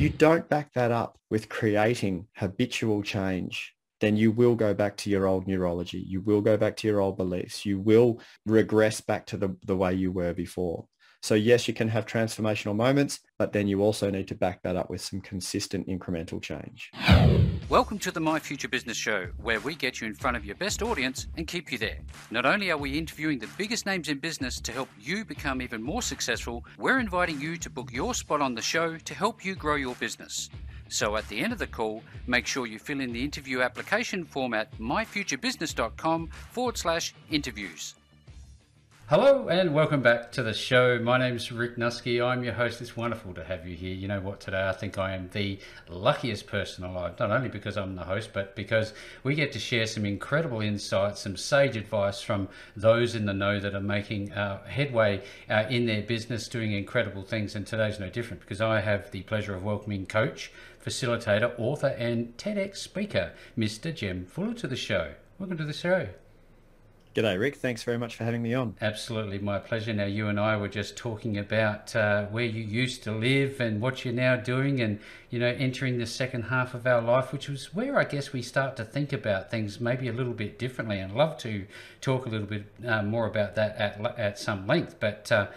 you don't back that up with creating habitual change, then you will go back to your old neurology. You will go back to your old beliefs. You will regress back to the, the way you were before. So yes, you can have transformational moments, but then you also need to back that up with some consistent incremental change. Welcome to the My Future Business Show, where we get you in front of your best audience and keep you there. Not only are we interviewing the biggest names in business to help you become even more successful, we're inviting you to book your spot on the show to help you grow your business. So at the end of the call, make sure you fill in the interview application form at myfuturebusiness.com forward slash interviews. Hello and welcome back to the show. My name is Rick Nusky. I'm your host. It's wonderful to have you here. You know what? Today I think I am the luckiest person alive, not only because I'm the host, but because we get to share some incredible insights, some sage advice from those in the know that are making uh, headway uh, in their business, doing incredible things. And today's no different because I have the pleasure of welcoming coach, facilitator, author, and TEDx speaker, Mr. Jem Fuller, to the show. Welcome to the show. G'day, Rick. Thanks very much for having me on. Absolutely, my pleasure. Now, you and I were just talking about uh, where you used to live and what you're now doing, and you know, entering the second half of our life, which was where I guess we start to think about things maybe a little bit differently. And love to talk a little bit uh, more about that at at some length, but. Uh,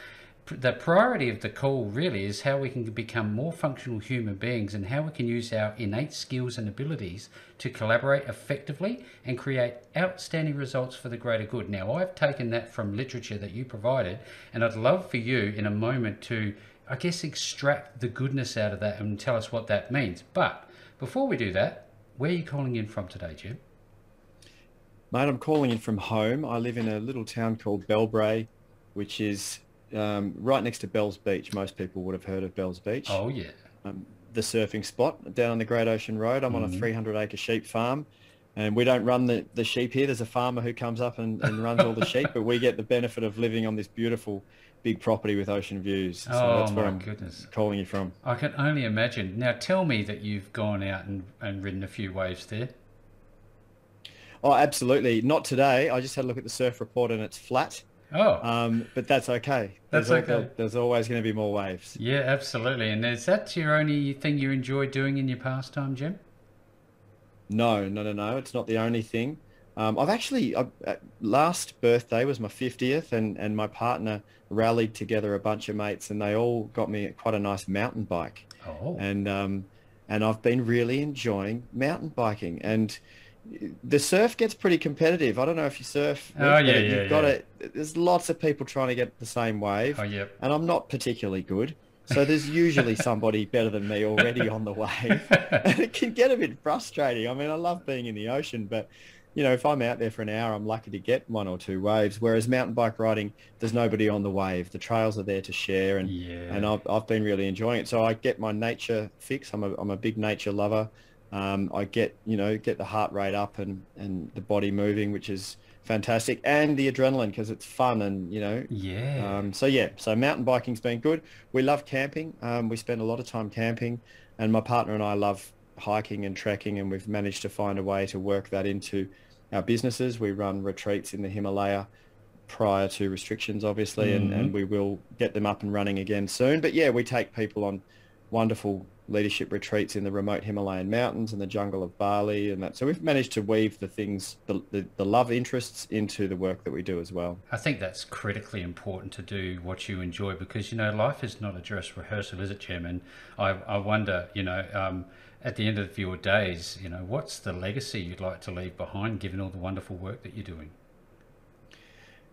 the priority of the call really is how we can become more functional human beings and how we can use our innate skills and abilities to collaborate effectively and create outstanding results for the greater good. Now, I've taken that from literature that you provided, and I'd love for you in a moment to, I guess, extract the goodness out of that and tell us what that means. But before we do that, where are you calling in from today, Jem? Mate, I'm calling in from home. I live in a little town called Bellbrae, which is um, right next to Bells Beach. Most people would have heard of Bells Beach. Oh yeah. Um, the surfing spot down on the Great Ocean Road. I'm mm-hmm. on a mm-hmm. 300 acre sheep farm, and we don't run the, the sheep here. There's a farmer who comes up and, and runs all the sheep, but we get the benefit of living on this beautiful big property with ocean views. So oh that's where my I'm goodness! Calling you from. I can only imagine. Now tell me that you've gone out and, and ridden a few waves there. Oh, absolutely. Not today. I just had a look at the surf report and it's flat. Oh. Um, but that's okay. That's there's okay. there's always going to be more waves. Yeah, absolutely. And is that your only thing you enjoy doing in your pastime, Jem? No, no, no, no. It's not the only thing. Um, I've actually uh, last birthday was my fiftieth, and and my partner rallied together a bunch of mates, and they all got me quite a nice mountain bike. Oh. And um, and I've been really enjoying mountain biking and the surf gets pretty competitive. I don't know if you surf. Oh yeah, yeah, you've yeah, got yeah. it. There's lots of people trying to get the same wave. Oh yep. And I'm not particularly good, so there's usually somebody better than me already on the wave, and it can get a bit frustrating. I mean, I love being in the ocean, but you know, if I'm out there for an hour, I'm lucky to get one or two waves. Whereas mountain bike riding, there's nobody on the wave. The trails are there to share, and yeah. and I've I've been really enjoying it. So I get my nature fix. I'm a I'm a big nature lover um, I get you know get the heart rate up and and the body moving, which is fantastic, and the adrenaline because it's fun and you know. Yeah. Um, so yeah, so mountain biking's been good. We love camping. Um, we spend a lot of time camping, and my partner and I love hiking and trekking, and we've managed to find a way to work that into our businesses. We run retreats in the Himalaya prior to restrictions, obviously, mm-hmm. and, and we will get them up and running again soon. But yeah, we take people on wonderful leadership retreats in the remote Himalayan mountains and the jungle of Bali and that. So we've managed to weave the things, the, the, the, love interests into the work that we do as well. I think that's critically important to do what you enjoy because, you know, life is not a dress rehearsal, is it, Chairman? I, I wonder, you know, um, at the end of your days, you know, what's the legacy you'd like to leave behind given all the wonderful work that you're doing?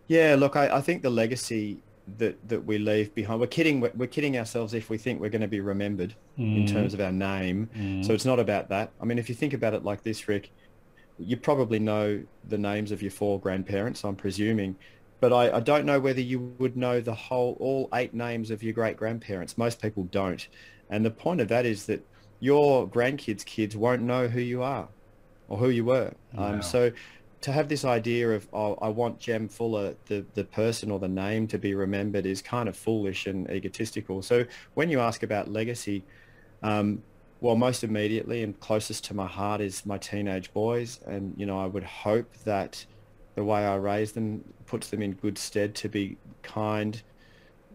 Yeah, look, I, I think the legacy that that we leave behind. We're kidding. We're, we're kidding ourselves if we think we're going to be remembered mm. in terms of our name. Mm. So it's not about that. I mean, if you think about it like this, Rick, you probably know the names of your four grandparents. I'm presuming, but I, I don't know whether you would know the whole all eight names of your great grandparents. Most people don't, and the point of that is that your grandkids' kids won't know who you are or who you were. Um, so to have this idea of oh, I want Jem Fuller, the the person or the name to be remembered, is kind of foolish and egotistical. So when you ask about legacy, um, well, most immediately and closest to my heart is my teenage boys, and you know I would hope that the way I raise them puts them in good stead to be kind,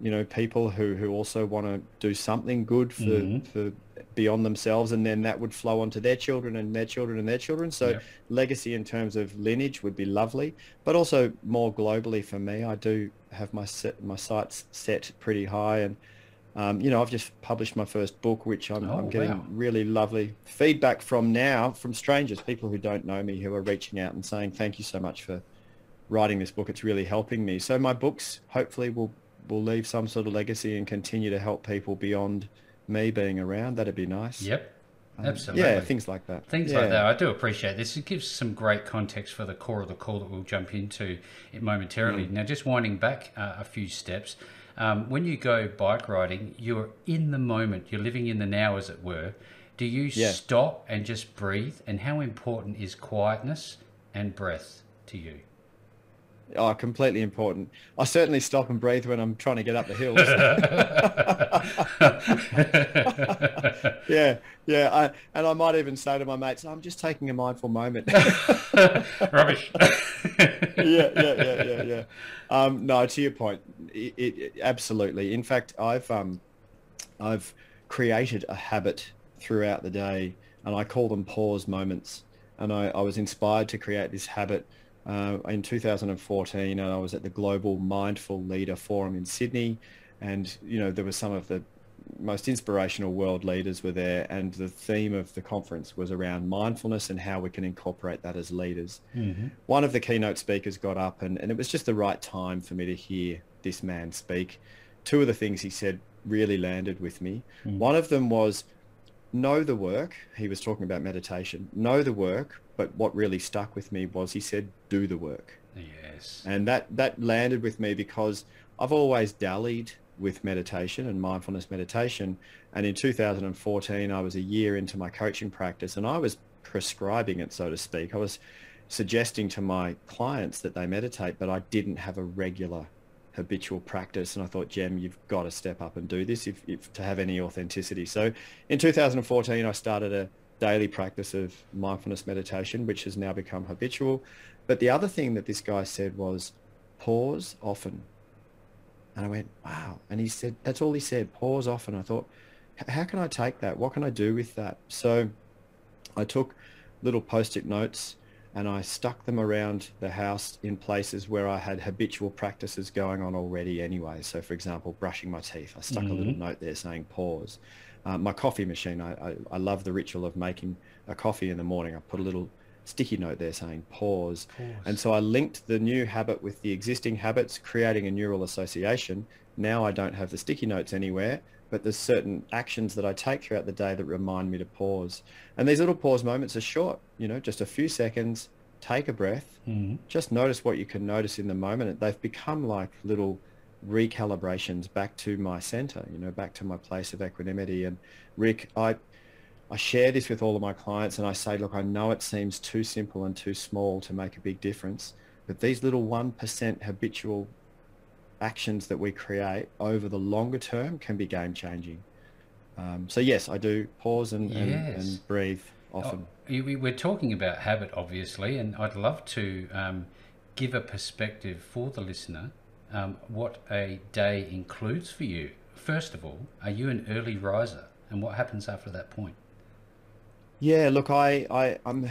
you know, people who who also want to do something good for mm-hmm. for beyond themselves and then that would flow onto their children and their children and their children so yep. legacy in terms of lineage would be lovely but also more globally for me i do have my set, my sights set pretty high and um, you know i've just published my first book which i'm, oh, I'm getting wow. really lovely feedback from now from strangers people who don't know me who are reaching out and saying thank you so much for writing this book it's really helping me so my books hopefully will will leave some sort of legacy and continue to help people beyond me being around. That'd be nice. Yep. Um, Absolutely. Yeah, things like that. Things yeah. like that. I do appreciate this. It gives some great context for the core of the call that we'll jump into it momentarily. Mm. Now, just winding back uh, a few steps. Um, when you go bike riding, you're in the moment. You're living in the now, as it were. Do you yeah. stop and just breathe? And how important is quietness and breath to you? Oh, completely important. I certainly stop and breathe when I'm trying to get up the hills. yeah, yeah. I, and I might even say to my mates, I'm just taking a mindful moment. Rubbish. yeah, yeah, yeah, yeah, yeah. Um, no, to your point, it, it, absolutely. In fact, I've um, I've created a habit throughout the day, and I call them pause moments. And I, I was inspired to create this habit uh, in 2014, I was at the Global Mindful Leader Forum in Sydney, and you know there were some of the most inspirational world leaders were there, and the theme of the conference was around mindfulness and how we can incorporate that as leaders. Mm-hmm. One of the keynote speakers got up, and, and it was just the right time for me to hear this man speak. Two of the things he said really landed with me. Mm-hmm. One of them was know the work. He was talking about meditation. Know the work, but what really stuck with me was he said, "Do the work." Yes. And that that landed with me because I've always dallied with meditation and mindfulness meditation. And in 2014, I was a year into my coaching practice, and I was prescribing it, so to speak. I was suggesting to my clients that they meditate, but I didn't have a regular habitual practice. And I thought, Jem, you've got to step up and do this if, if to have any authenticity. So in 2014, I started a daily practice of mindfulness meditation, which has now become habitual. But the other thing that this guy said was pause often. And I went, wow. And he said, that's all he said, pause often. I thought, how can I take that? What can I do with that? So I took little post-it notes and I stuck them around the house in places where I had habitual practices going on already anyway. So for example, brushing my teeth, I stuck mm-hmm. a little mm-hmm. note there saying pause. Uh, my coffee machine, I, I, I, love the ritual of making a coffee in the morning. I put a little sticky note there saying pause. pause. And so I linked the new habit with the existing habits, creating a neural association. Now I don't have the sticky notes anywhere, but there's certain actions that I take throughout the day that remind me to pause. And these little pause moments are short, you know, just a few seconds, take a breath, mm-hmm. just notice what you can notice in the moment. They've become like little recalibrations back to my center, you know, back to my place of equanimity. And Rick, I, I share this with all of my clients and I say, look, I know it seems too simple and too small to make a big difference, but these little 1% habitual actions that we create over the longer term can be game changing. Um, so yes, I do pause and, yes. and, and, breathe often. Oh, we're talking about habit, obviously, and I'd love to um, give a perspective for the listener um, what a day includes for you. First of all, are you an early riser, and what happens after that point? Yeah, look, I, I I'm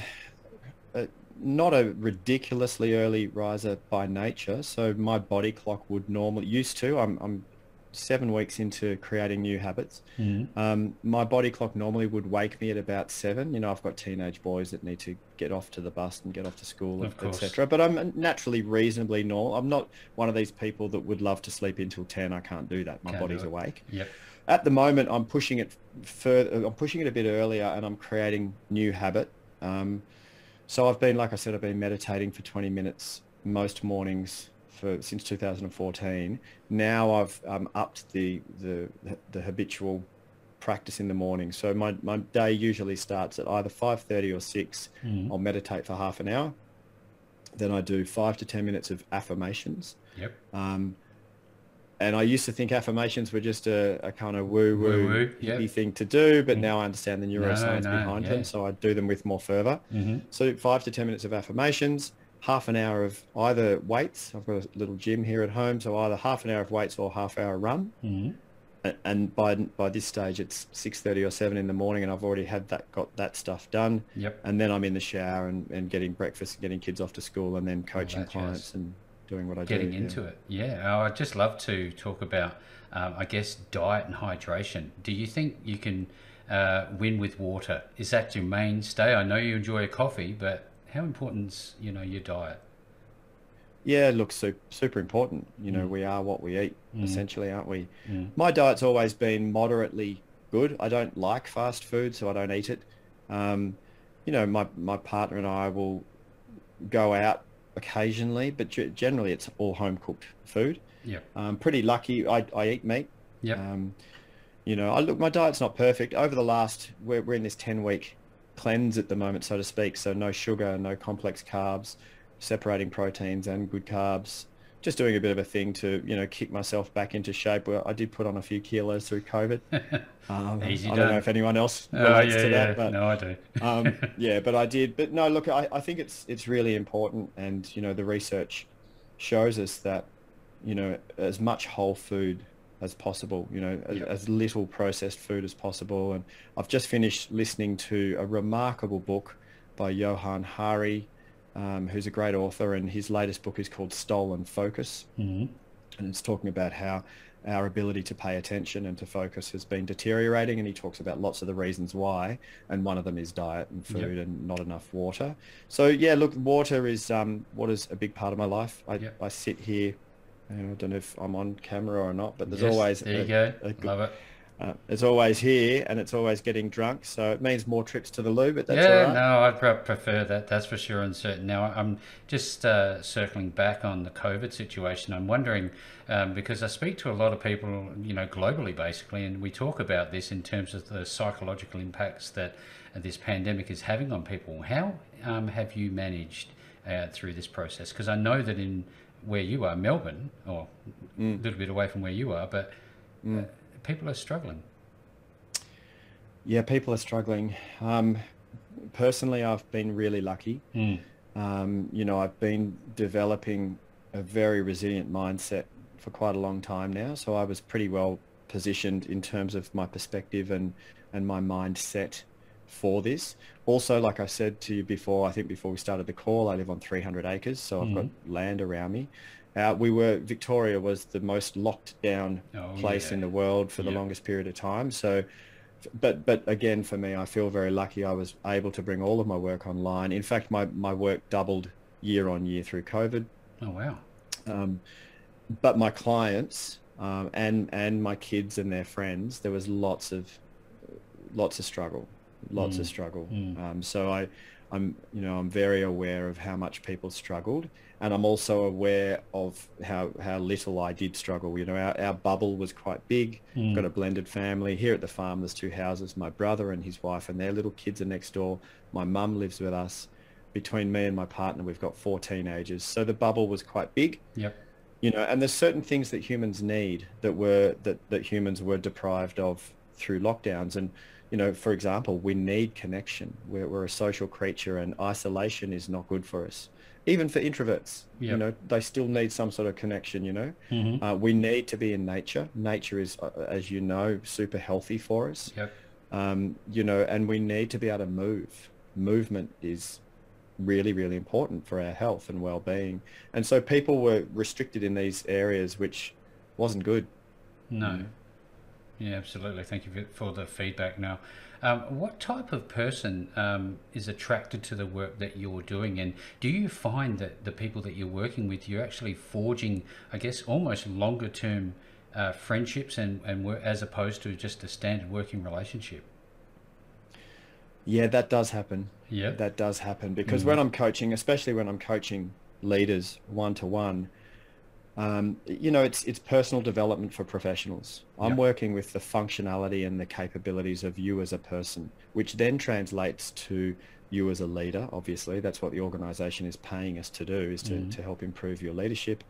not a ridiculously early riser by nature, so my body clock would normally used to. I'm I'm seven weeks into creating new habits. Mm-hmm. Um, my body clock normally would wake me at about seven. You know, I've got teenage boys that need to get off to the bus and get off to school, etc. But I'm naturally reasonably normal. I'm not one of these people that would love to sleep until ten. I can't do that. My can't body's awake. Yep. At the moment, I'm pushing it further. I'm pushing it a bit earlier, and I'm creating new habit. Um, so I've been, like I said, I've been meditating for 20 minutes most mornings for since 2014. Now I've um, upped the, the the habitual practice in the morning. So my, my day usually starts at either 5.30 or 6. Mm. I'll meditate for half an hour. Then I do five to 10 minutes of affirmations. Yep. Um, and I used to think affirmations were just a, a kind of woo-woo yep. thing to do, but mm. now I understand the neuroscience no, no, behind yeah. them, so I do them with more fervor. Mm-hmm. So five to 10 minutes of affirmations, half an hour of either weights. I've got a little gym here at home, so either half an hour of weights or half hour run. Mm-hmm. and by by this stage it's 6.30 or 7 in the morning and I've already had that got that stuff done Yep. and then I'm in the shower and, and getting breakfast and getting kids off to school and then coaching that jazz. clients and doing what I Getting do into yeah. it. Yeah. Oh, I'd just love to talk about, um, I guess, diet and hydration. Do you think you can uh, win with water? Is that your mainstay? I know you enjoy a coffee, but how important's you know your diet? Yeah, look, super, super important. You Mm. know, we are what we eat, essentially, aren't we? Mm. My diet's always been moderately good. I don't like fast food, so I don't eat it. Um, you know, my, my partner and I will go out occasionally, but generally it's all home cooked food. Yeah. I'm pretty lucky. I, I eat meat. Yep. Um, you know, I look, my diet's not perfect. Over the last, we're, we're in this 10 week cleanse at the moment, so to speak. So no sugar, no complex carbs, separating proteins and good carbs. Just doing a bit of a thing to, you know, kick myself back into shape. Well, I did put on a few kilos through COVID. Um, Easy I don't know if anyone else Oh, relates yeah, to yeah. that, but no, I do. um, yeah, but I did. But no, look, I, I think it's it's really important, and you know, the research shows us that you know as much whole food as possible, you know, as, as little processed food as possible. And I've just finished listening to a remarkable book by Johann Hari, um, who's a great author, and his latest book is called Stolen Focus Mhm. and it's talking about how our ability to pay attention and to focus has been deteriorating and he talks about lots of the reasons why and one of them is diet and Yep. food and not enough water so yeah look water is um water's a big part of my life i, Yep. I sit here i don't know if i'm on camera or not but there's Yes, always there you a- go. a good- Love it. Uh, it's always here and it's always getting drunk so it means more trips to the loo but that's yeah, right no, I'd prefer that. That's for sure and certain. Now, I'm just uh, circling back on the COVID situation. I'm wondering um, because I speak to a lot of people, you know, globally basically, and we talk about this in terms of the psychological impacts that this pandemic is having on people. How um, have you managed uh, through this process? Because I know that in where you are, Melbourne, or a little bit away from where you are, but uh, people are struggling. yeah people are struggling um personally i've been really lucky Mm. Um, you know, I've been developing a very resilient mindset for quite a long time now. So I was pretty well positioned in terms of my perspective and, and my mindset for this. Also, like I said to you before, I think before we started the call, I live on 300 acres, so I've got land around me. Uh, we were, Victoria was the most locked down Oh, place yeah. in the world for the Yeah. longest period of time. So but but again for me i feel very lucky i was able to bring all of my work online in fact my, my work doubled year on year through covid Oh wow. um, but my clients um, and and my kids and their friends there was lots of lots of struggle lots of struggle um, so i i'm you know i'm very aware of how much people struggled and i'm also aware of how how little i did struggle you know our, our bubble was quite big. Mm. Got a blended family. Here at the farm there's two houses my brother and his wife and their little kids are next door. My mum lives with us. Between me and my partner we've got four teenagers. So the bubble was quite big. Yep. you know and there's certain things that humans need that were that that humans were deprived of through lockdowns. And you know for example we need connection we're, we're a social creature and isolation is not good for us even for introverts you know they still need some sort of connection you know uh, we need to be in nature nature is uh, as you know super healthy for us Yep. um, you know, and we need to be able to move. Movement is really, really important for our health and well-being. And so people were restricted in these areas, which wasn't good. No. Yeah, absolutely. Thank you for- the feedback. Now, um, what type of person um, is attracted to the work that you're doing, and do you find that the people that you're working with, you're actually forging, I guess, almost longer-term uh, friendships, and and as opposed to just a standard working relationship? Yeah, that does happen. Yeah. That does happen because when I'm coaching, especially when I'm coaching leaders one to one, um, you know, it's it's personal development for professionals. I'm Yeah. working with the functionality and the capabilities of you as a person, which then translates to you as a leader. Obviously, that's what the organization is paying us to do, is to, to help improve your leadership.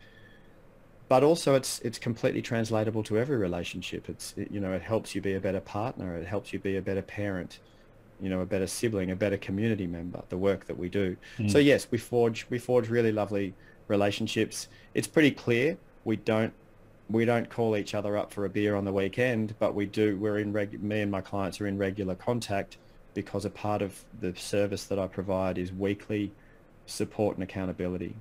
But also, it's it's completely translatable to every relationship. It's it, you know, it helps you be a better partner. It helps you be a better parent you know, a better sibling, a better community member, the work that we do. So yes, we forge we forge really lovely relationships. It's pretty clear we don't we don't call each other up for a beer on the weekend, but we do. We're in reg- me and my clients are in regular contact because a part of the service that I provide is weekly support and accountability.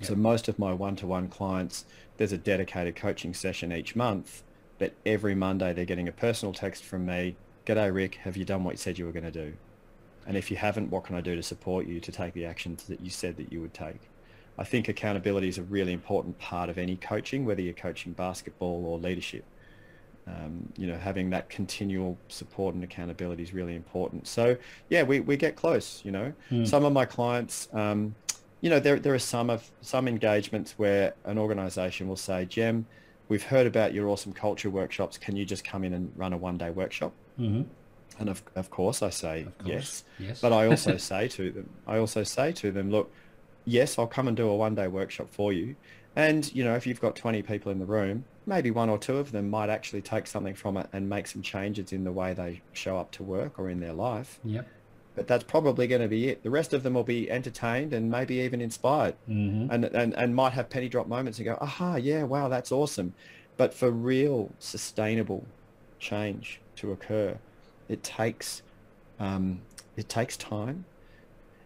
Yep. So most of my one-to-one clients, there's a dedicated coaching session each month, but every Monday they're getting a personal text from me. G'day, Rick. Have you done what you said you were going to do? And if you haven't, what can I do to support you to take the actions that you said that you would take? I think accountability is a really important part of any coaching, whether you're coaching basketball or leadership. Um, you know, having that continual support and accountability is really important. So yeah, we, we get close, you know. Mm. Some of my clients, um, you know, there, there are some of some engagements where an organization will say, Jem, we've heard about your awesome culture workshops. Can you just come in and run a one day workshop? Mm-hmm. And of, of course I say course. yes. yes. But I also say to them, I also say to them, look, yes, I'll come and do a one day workshop for you. And, you know, if you've got 20 people in the room, maybe one or two of them might actually take something from it and make some changes in the way they show up to work or in their life. Yep. But that's probably going to be it. The rest of them will be entertained and maybe even inspired mm-hmm. and, and, and might have penny drop moments and go, aha, yeah, wow, that's awesome. But for real sustainable change to occur, it takes, um, it takes time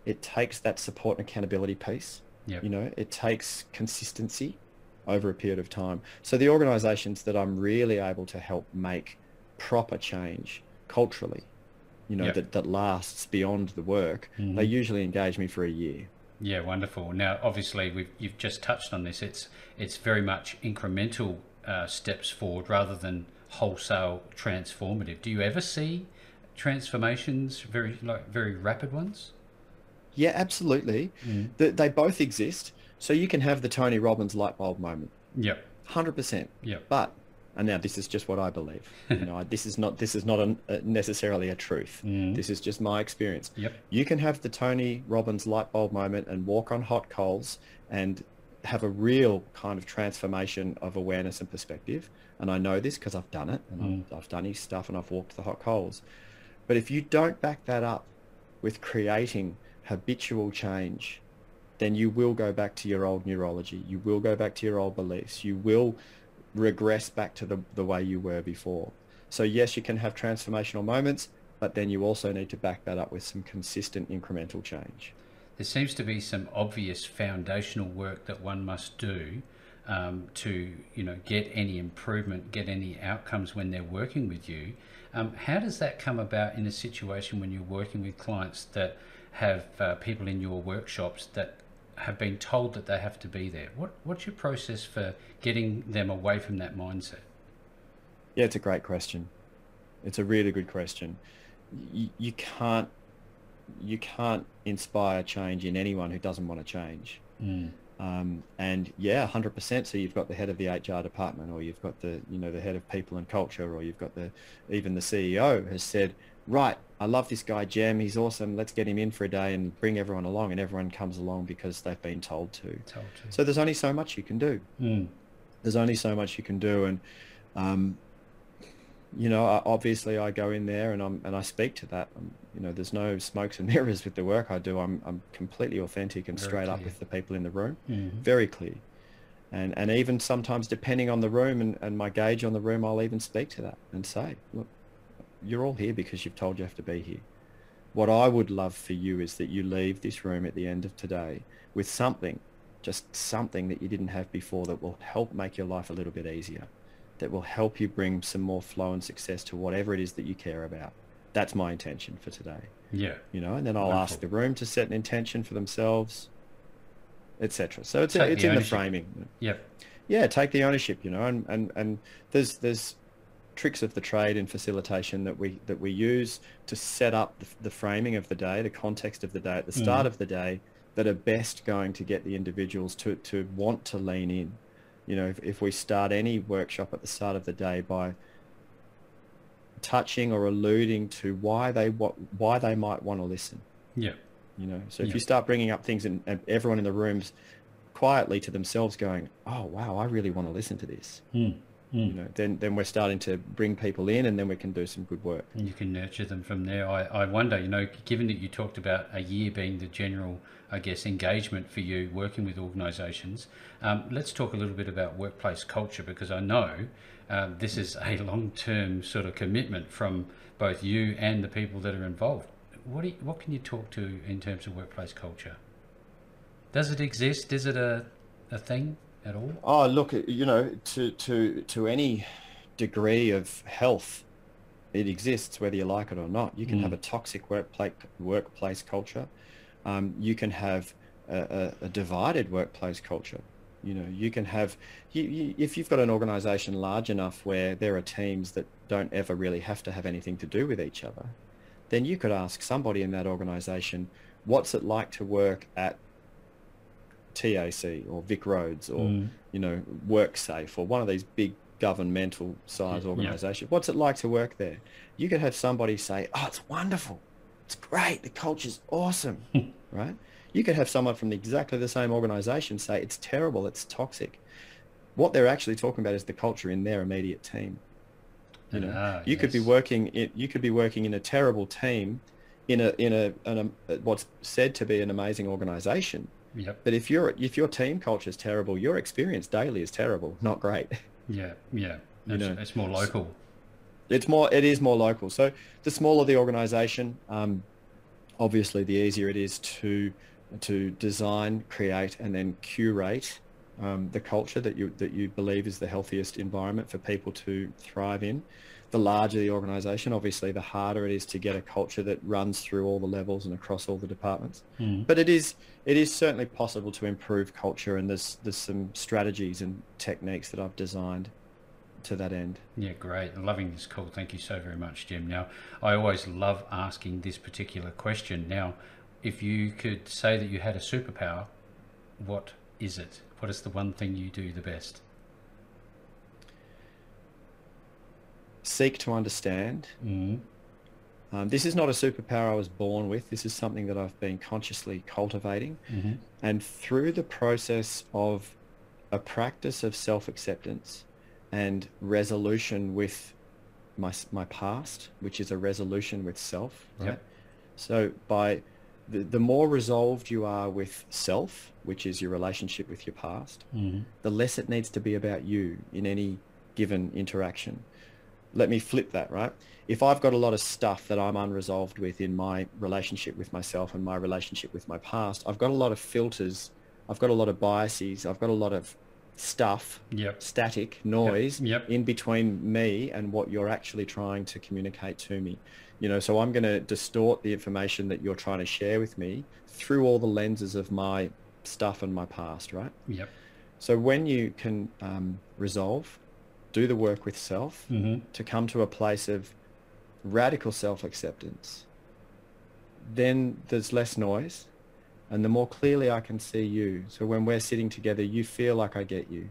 it takes that support and accountability piece. Yep. You know, it takes consistency over a period of time. So the organizations that I'm really able to help make proper change culturally, you know, yep. that, that lasts beyond the work, mm-hmm. they usually engage me for a year. Yeah, wonderful. Now, obviously, we've, you've just touched on this. It's it's very much incremental uh, steps forward rather than wholesale transformative. Do you ever see transformations very like very rapid ones? Yeah, absolutely. Mm. The, they both exist. So you can have the Tony Robbins light bulb moment. Yep. Hundred percent. Yeah. But and now this is just what I believe. You know, this is not this is not a, a necessarily a truth. Mm. This is just my experience. Yep. You can have the Tony Robbins light bulb moment and walk on hot coals and have a real kind of transformation of awareness and perspective. And I know this because I've done it and mm. I've, I've done his stuff and I've walked the hot coals. But if you don't back that up with creating habitual change, then you will go back to your old neurology. You will go back to your old beliefs. You will regress back to the, the way you were before. So yes, you can have transformational moments, but then you also need to back that up with some consistent incremental change. There seems to be some obvious foundational work that one must do um, to, you know, get any improvement, get any outcomes when they're working with you. Um, how does that come about in a situation when you're working with clients that have uh, people in your workshops that have been told that they have to be there. What what's your process for getting them away from that mindset? Yeah, it's a great question. It's a really good question. You, you can't you can't inspire change in anyone who doesn't want to change. Mm. Um, and yeah, 100%. So you've got the head of the HR department, or you've got the you know the head of people and culture, or you've got the even the CEO has said, right, I love this guy, Jem. He's awesome. Let's get him in for a day and bring everyone along. And everyone comes along because they've been told to. Told to. So there's only so much you can do. Mm. There's only so much you can do. And, um, you know, obviously I go in there and I'm, and I speak to that. Um, you know, there's no smokes and mirrors with the work I do. I'm, I'm completely authentic and Very straight clear. up with the people in the room. Mm-hmm. Very clear. And, and even sometimes depending on the room and, and my gauge on the room, I'll even speak to that and say, look, you're all here because you've told you have to be here. What I would love for you is that you leave this room at the end of today with something, just something that you didn't have before that will help make your life a little bit easier, that will help you bring some more flow and success to whatever it is that you care about. That's my intention for today. Yeah. You know, and then I'll Wonderful. ask the room to set an intention for themselves, etc. So it's, it's the in ownership. the framing. Yep. Yeah, take the ownership, you know, and, and, and there's there's tricks of the trade in facilitation that we that we use to set up the, the framing of the day, the context of the day at the start mm. of the day that are best going to get the individuals to, to want to lean in. You know, if, if we start any workshop at the start of the day by touching or alluding to why they what why they might want to listen. Yeah. You know, so if yeah. you start bringing up things and, and, everyone in the rooms quietly to themselves going, "Oh wow, I really want to listen to this." Mm Mm. You know, then then we're starting to bring people in, and then we can do some good work. And you can nurture them from there. I, I wonder, you know, given that you talked about a year being the general, I guess, engagement for you working with organisations, um, let's talk a little bit about workplace culture because I know uh, this is a long-term sort of commitment from both you and the people that are involved. What you, what can you talk to in terms of workplace culture? Does it exist? Is it a a thing? At all? Oh, look, you know, to to to any degree of health, it exists whether you like it or not. You can mm. have a toxic workplace workplace culture. Um, you can have a, a, a, divided workplace culture. You know, you can have you, you, if you've got an organisation large enough where there are teams that don't ever really have to have anything to do with each other, then you could ask somebody in that organisation, what's it like to work at TAC or Vic Roads or mm. you know WorkSafe or one of these big governmental size organisations. What's it like to work there? You could have somebody say, "Oh, it's wonderful, it's great, the culture's awesome," right? You could have someone from exactly the same organisation say, "It's terrible, it's toxic." What they're actually talking about is the culture in their immediate team. You know, ah, you yes. could be working. In, you could be working in a terrible team, in a in a, in a what's said to be an amazing organisation Yep. But if your if your team culture is terrible, your experience daily is terrible, not great. Yeah, yeah. You know, it's more local. It's more. It is more local. So the smaller the organisation, um, obviously, the easier it is to to design, create, and then curate um, the culture that you that you believe is the healthiest environment for people to thrive in the larger the organization, obviously the harder it is to get a culture that runs through all the levels and across all the departments. Mm. But it is it is certainly possible to improve culture and there's there's some strategies and techniques that I've designed to that end. Yeah, great. Loving this call. Thank you so very much, Jem. Now, I always love asking this particular question. Now, if you could say that you had a superpower, what is it? What is the one thing you do the best? Seek to understand. Mm. Um, this is not a superpower I was born with. This is something that I've been consciously cultivating. Mm-hmm. And through the process of a practice of self-acceptance and resolution with my, my past, which is a resolution with self, right? Yep. So by the, the more resolved you are with self, which is your relationship with your past, mm-hmm. the less it needs to be about you in any given interaction let me flip that, right? If I've got a lot of stuff that I'm unresolved with in my relationship with myself and my relationship with my past, I've got a lot of filters. I've got a lot of biases. I've got a lot of stuff, yep. static noise yep. Yep. in between me and what you're actually trying to communicate to me. You know, so I'm going to distort the information that you're trying to share with me through all the lenses of my stuff and my past, right? Yep. So when you can um, resolve do the work with self mm-hmm. to come to a place of radical self-acceptance, then there's less noise and the more clearly I can see you. So when we're sitting together, you feel like I get you.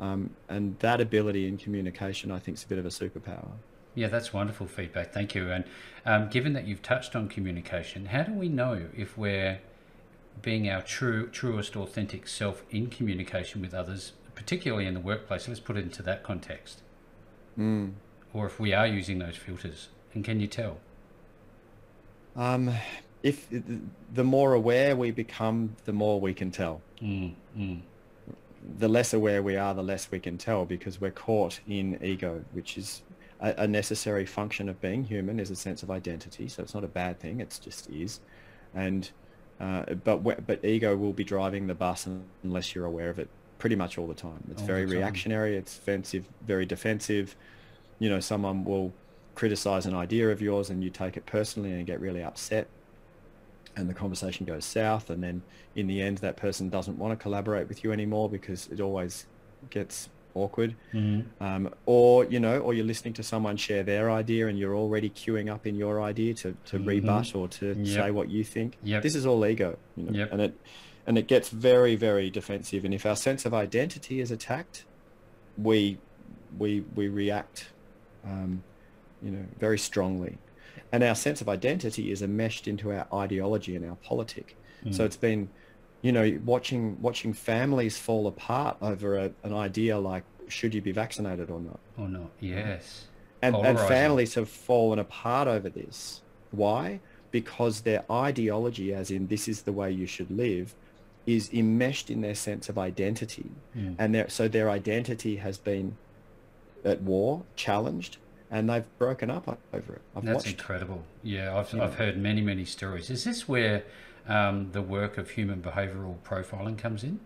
Um, and that ability in communication, I think, is a bit of a superpower. Yeah, that's wonderful feedback. Thank you. And um, given that you've touched on communication, how do we know if we're being our true, truest, authentic self in communication with others particularly in the workplace, let's put it into that context. Mm. Or if we are using those filters, and can you tell? Um, if the more aware we become, the more we can tell. Mm, mm. The less aware we are, the less we can tell because we're caught in ego, which is a, a necessary function of being human, is a sense of identity. So it's not a bad thing; it just is. And uh, but but ego will be driving the bus unless you're aware of it pretty much all the time. It's all very reactionary. It's offensive, very defensive. You know, someone will criticize an idea of yours and you take it personally and get really upset and the conversation goes south and then in the end that person doesn't want to collaborate with you anymore because it always gets awkward mm-hmm. um, or you know or you're listening to someone share their idea and you're already queuing up in your idea to, to mm-hmm. rebut or to yep. say what you think yep. this is all ego you know? yep. and it and it gets very, very defensive. And if our sense of identity is attacked, we we we react, um, you know, very strongly. And our sense of identity is enmeshed into our ideology and our politic. Mm. So it's been, you know, watching watching families fall apart over a, an idea like should you be vaccinated or not? Or not? Yes. And, and families have fallen apart over this. Why? Because their ideology, as in this is the way you should live, is enmeshed in their sense of identity, mm. and their, so their identity has been at war, challenged, and they've broken up over it. I've That's watched. incredible. Yeah, I've, yeah. I've heard many, many stories. Is this where um, the work of human behavioural profiling comes in?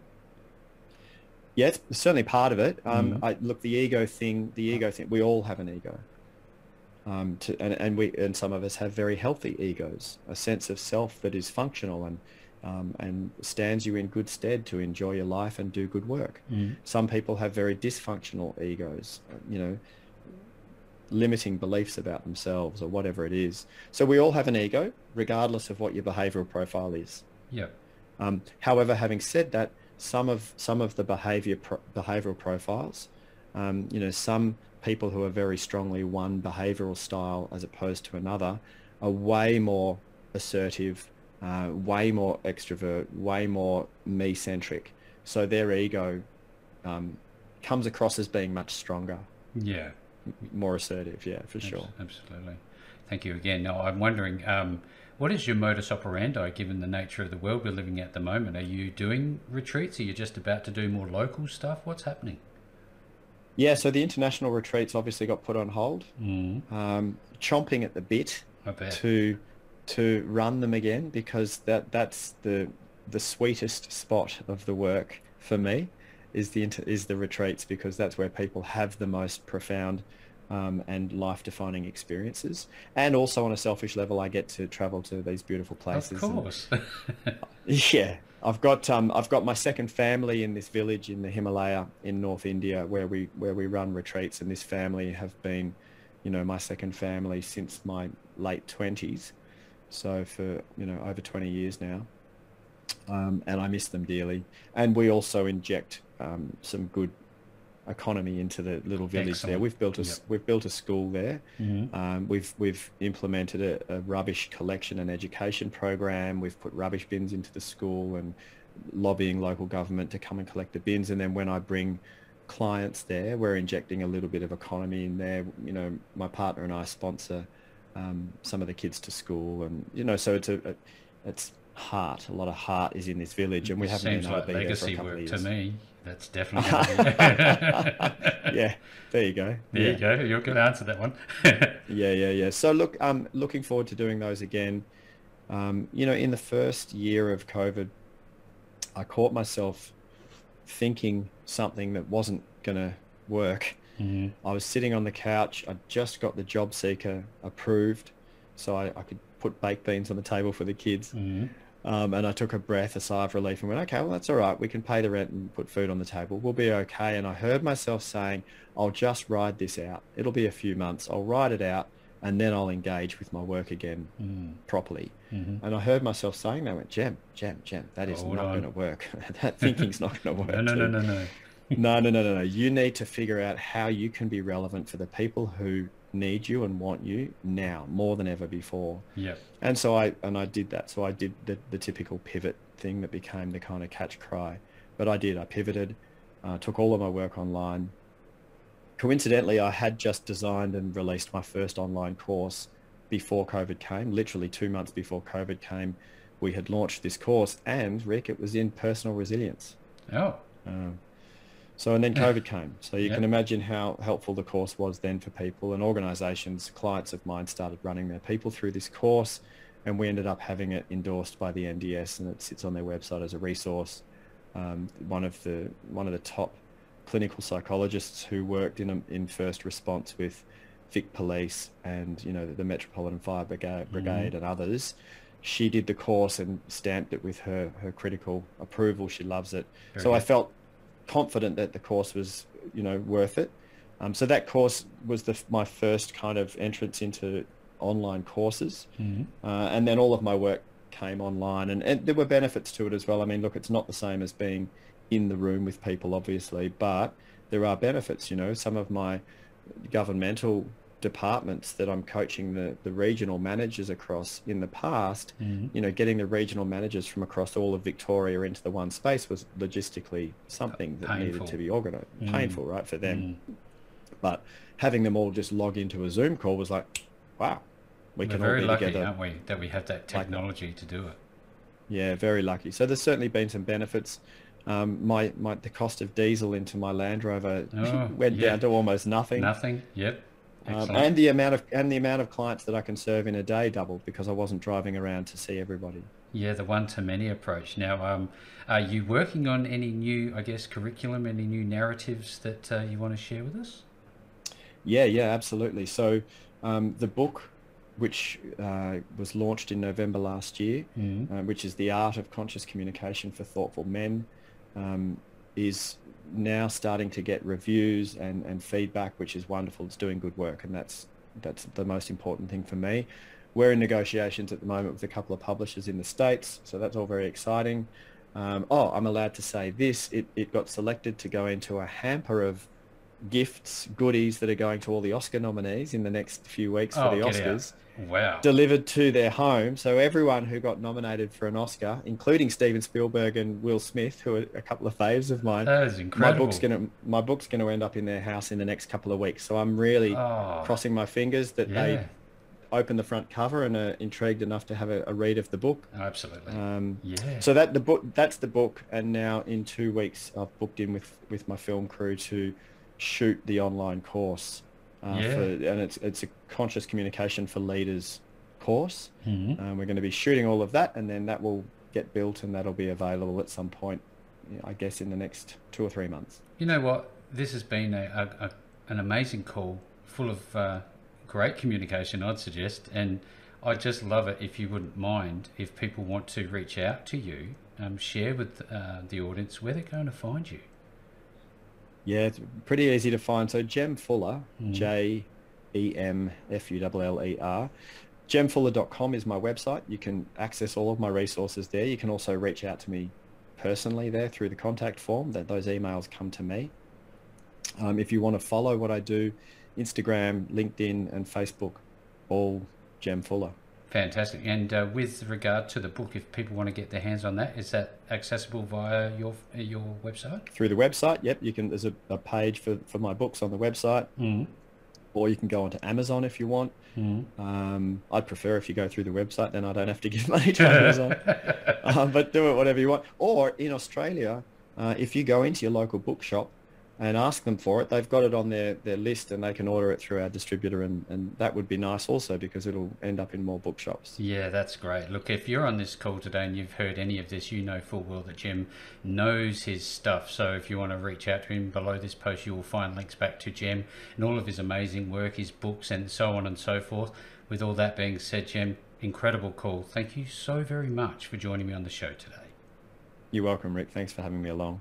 Yeah, it's certainly part of it. Um, mm. I, look, the ego thing, the ego thing, we all have an ego. Um, to, and, and we and some of us have very healthy egos, a sense of self that is functional and um, and stands you in good stead to enjoy your life and do good work. Mm. Some people have very dysfunctional egos, you know, limiting beliefs about themselves or whatever it is. So we all have an ego, regardless of what your behavioural profile is. Yeah. Um, however, having said that, some of some of the behaviour pro- behavioural profiles, um, you know, some people who are very strongly one behavioural style as opposed to another, are way more assertive, uh, way more extrovert, way more me-centric. So their ego um, comes across as being much stronger. Yeah, more assertive. Yeah, for sure. Absolutely. Thank you again. Now, I'm wondering, um, what is your modus operandi given the nature of the world we're living at the moment? Are you doing retreats? Are you just about to do more local stuff? What's happening? Yeah, so the international retreats obviously got put on hold. Mm. Um, chomping at the bit to to run them again because that that's the the sweetest spot of the work for me is the is the retreats because that's where people have the most profound um, and life-defining experiences. And also on a selfish level, I get to travel to these beautiful places. Of course. And, yeah, I've got um, I've got my second family in this village in the Himalaya in North India where we where we run retreats, and this family have been, you know, my second family since my late twenties. So for you know over 20 years now, um, and I miss them dearly. And we also inject um, some good economy into the little village Excellent. there. We've built a yep. we've built a school there. Mm-hmm. Um, we've we've implemented a, a, rubbish collection and education program. We've put rubbish bins into the school and lobbying local government to come and collect the bins. And then when I bring clients there, we're injecting a little bit of economy in there. You know, my partner and I sponsor um, some of the kids to school, and you know, so it's a, a it's heart. A lot of heart is in this village, and we haven't Seems been able like to be legacy there for a work of years. to me. That's definitely. yeah, there you go. There yeah. you go. You're going to answer that one. yeah, yeah, yeah. So look, um, looking forward to doing those again. Um, you know, in the first year of COVID, I caught myself thinking something that wasn't going to work. Mm-hmm. I was sitting on the couch. I just got the job seeker approved, so I, I could put baked beans on the table for the kids. Mm-hmm. Um, and I took a breath, a sigh of relief and went, okay, well, that's all right. We can pay the rent and put food on the table. We'll be okay. And I heard myself saying, I'll just ride this out. It'll be a few months. I'll ride it out and then I'll engage with my work again mm. properly. Mm-hmm. And I heard myself saying that, I went, Jem, Jem, Jem, that is not going to work. that thinking's not going to work. no, no, no, no, no. No, no, no, no, no. You need to figure out how you can be relevant for the people who need you and want you now more than ever before. Yeah. And so I and I did that. So I did the, the typical pivot thing that became the kind of catch cry. But I did. I pivoted, uh, took all of my work online. Coincidentally, I had just designed and released my first online course before COVID came. Literally two months before COVID came, we had launched this course, and Rick, it was in personal resilience. Oh. Um, so, and then COVID came. So you yep. can imagine how helpful the course was then for people and organizations, clients of mine started running their people through this course and we ended up having it endorsed by the NDS and it sits on their website as a resource. Um, one of the one of the top clinical psychologists who worked in in first response with Vic Police and you know the Metropolitan Fire Brigade, Brigade mm. and others. She did the course and stamped it with her her critical approval. She loves it. Very so good. I felt confident that the course was, you know, worth it. Um, so that course was the, my first kind of entrance into online courses. Mm-hmm. Uh, and then all of my work came online and, and there were benefits to it as well. I mean, look, it's not the same as being in the room with people, obviously, but there are benefits, you know, some of my governmental departments that I'm coaching the, the regional managers across in the past, mm-hmm. you know, getting the regional managers from across all of Victoria into the one space was logistically something that Painful. needed to be organized. Mm. Painful, right, for them. Mm. But having them all just log into a Zoom call was like, wow, we We're can all be lucky, together. aren't we, that we have that technology like, to do it. Yeah, very lucky. So there's certainly been some benefits. Um, my, my the cost of diesel into my Land Rover oh, went yeah. down to almost nothing. Nothing. Yep. Um, and the amount of and the amount of clients that I can serve in a day doubled because I wasn't driving around to see everybody. Yeah, the one to many approach. Now, um, are you working on any new, I guess, curriculum, any new narratives that uh, you want to share with us? Yeah, yeah, absolutely. So um, the book, which uh, was launched in November last year, mm. uh, which is the art of conscious communication for thoughtful men, um, is now starting to get reviews and, and feedback, which is wonderful. It's doing good work, and that's that's the most important thing for me. We're in negotiations at the moment with a couple of publishers in the States, so that's all very exciting. Um, oh, I'm allowed to say this. It, it got selected to go into a hamper of gifts, goodies that are going to all the Oscar nominees in the next few weeks for oh, the Oscars. Wow. Delivered to their home. So everyone who got nominated for an Oscar, including Steven Spielberg and Will Smith, who are a couple of faves of mine. That is incredible. My book's gonna my book's gonna end up in their house in the next couple of weeks. So I'm really oh, crossing my fingers that yeah. they open the front cover and are intrigued enough to have a, a read of the book. absolutely. Um, yeah. So that the book that's the book, and now in two weeks I've booked in with with my film crew to shoot the online course. Uh, yeah. For, and it's it's a conscious communication for leaders course. Mm-hmm. Um, we're going to be shooting all of that, and then that will get built, and that'll be available at some point, I guess, in the next two or three months. You know what? This has been a, a, a an amazing call, full of uh, great communication. I'd suggest, and I just love it. If you wouldn't mind, if people want to reach out to you, um, share with uh, the audience where they're going to find you. Yeah, it's pretty easy to find. So Jem Fuller, mm. J E M F U L L E R. Jemfuller.com is my website. You can access all of my resources there. You can also reach out to me personally there through the contact form. That those emails come to me. Um, if you want to follow what I do, Instagram, LinkedIn, and Facebook, all Jem Fuller. Fantastic. And uh, with regard to the book, if people want to get their hands on that, is that accessible via your your website? Through the website, yep. You can. There's a, a page for, for my books on the website, mm. or you can go onto Amazon if you want. Mm. Um, I'd prefer if you go through the website, then I don't have to give money to Amazon. uh, but do it whatever you want. Or in Australia, uh, if you go into your local bookshop and ask them for it. They've got it on their, their list and they can order it through our distributor and, and that would be nice also because it'll end up in more bookshops. Yeah, that's great. Look, if you're on this call today and you've heard any of this, you know full well that Jem knows his stuff. So if you want to reach out to him below this post, you will find links back to Jem and all of his amazing work, his books and so on and so forth. With all that being said, Jem, incredible call. Thank you so very much for joining me on the show today. You're welcome, Rick. Thanks for having me along.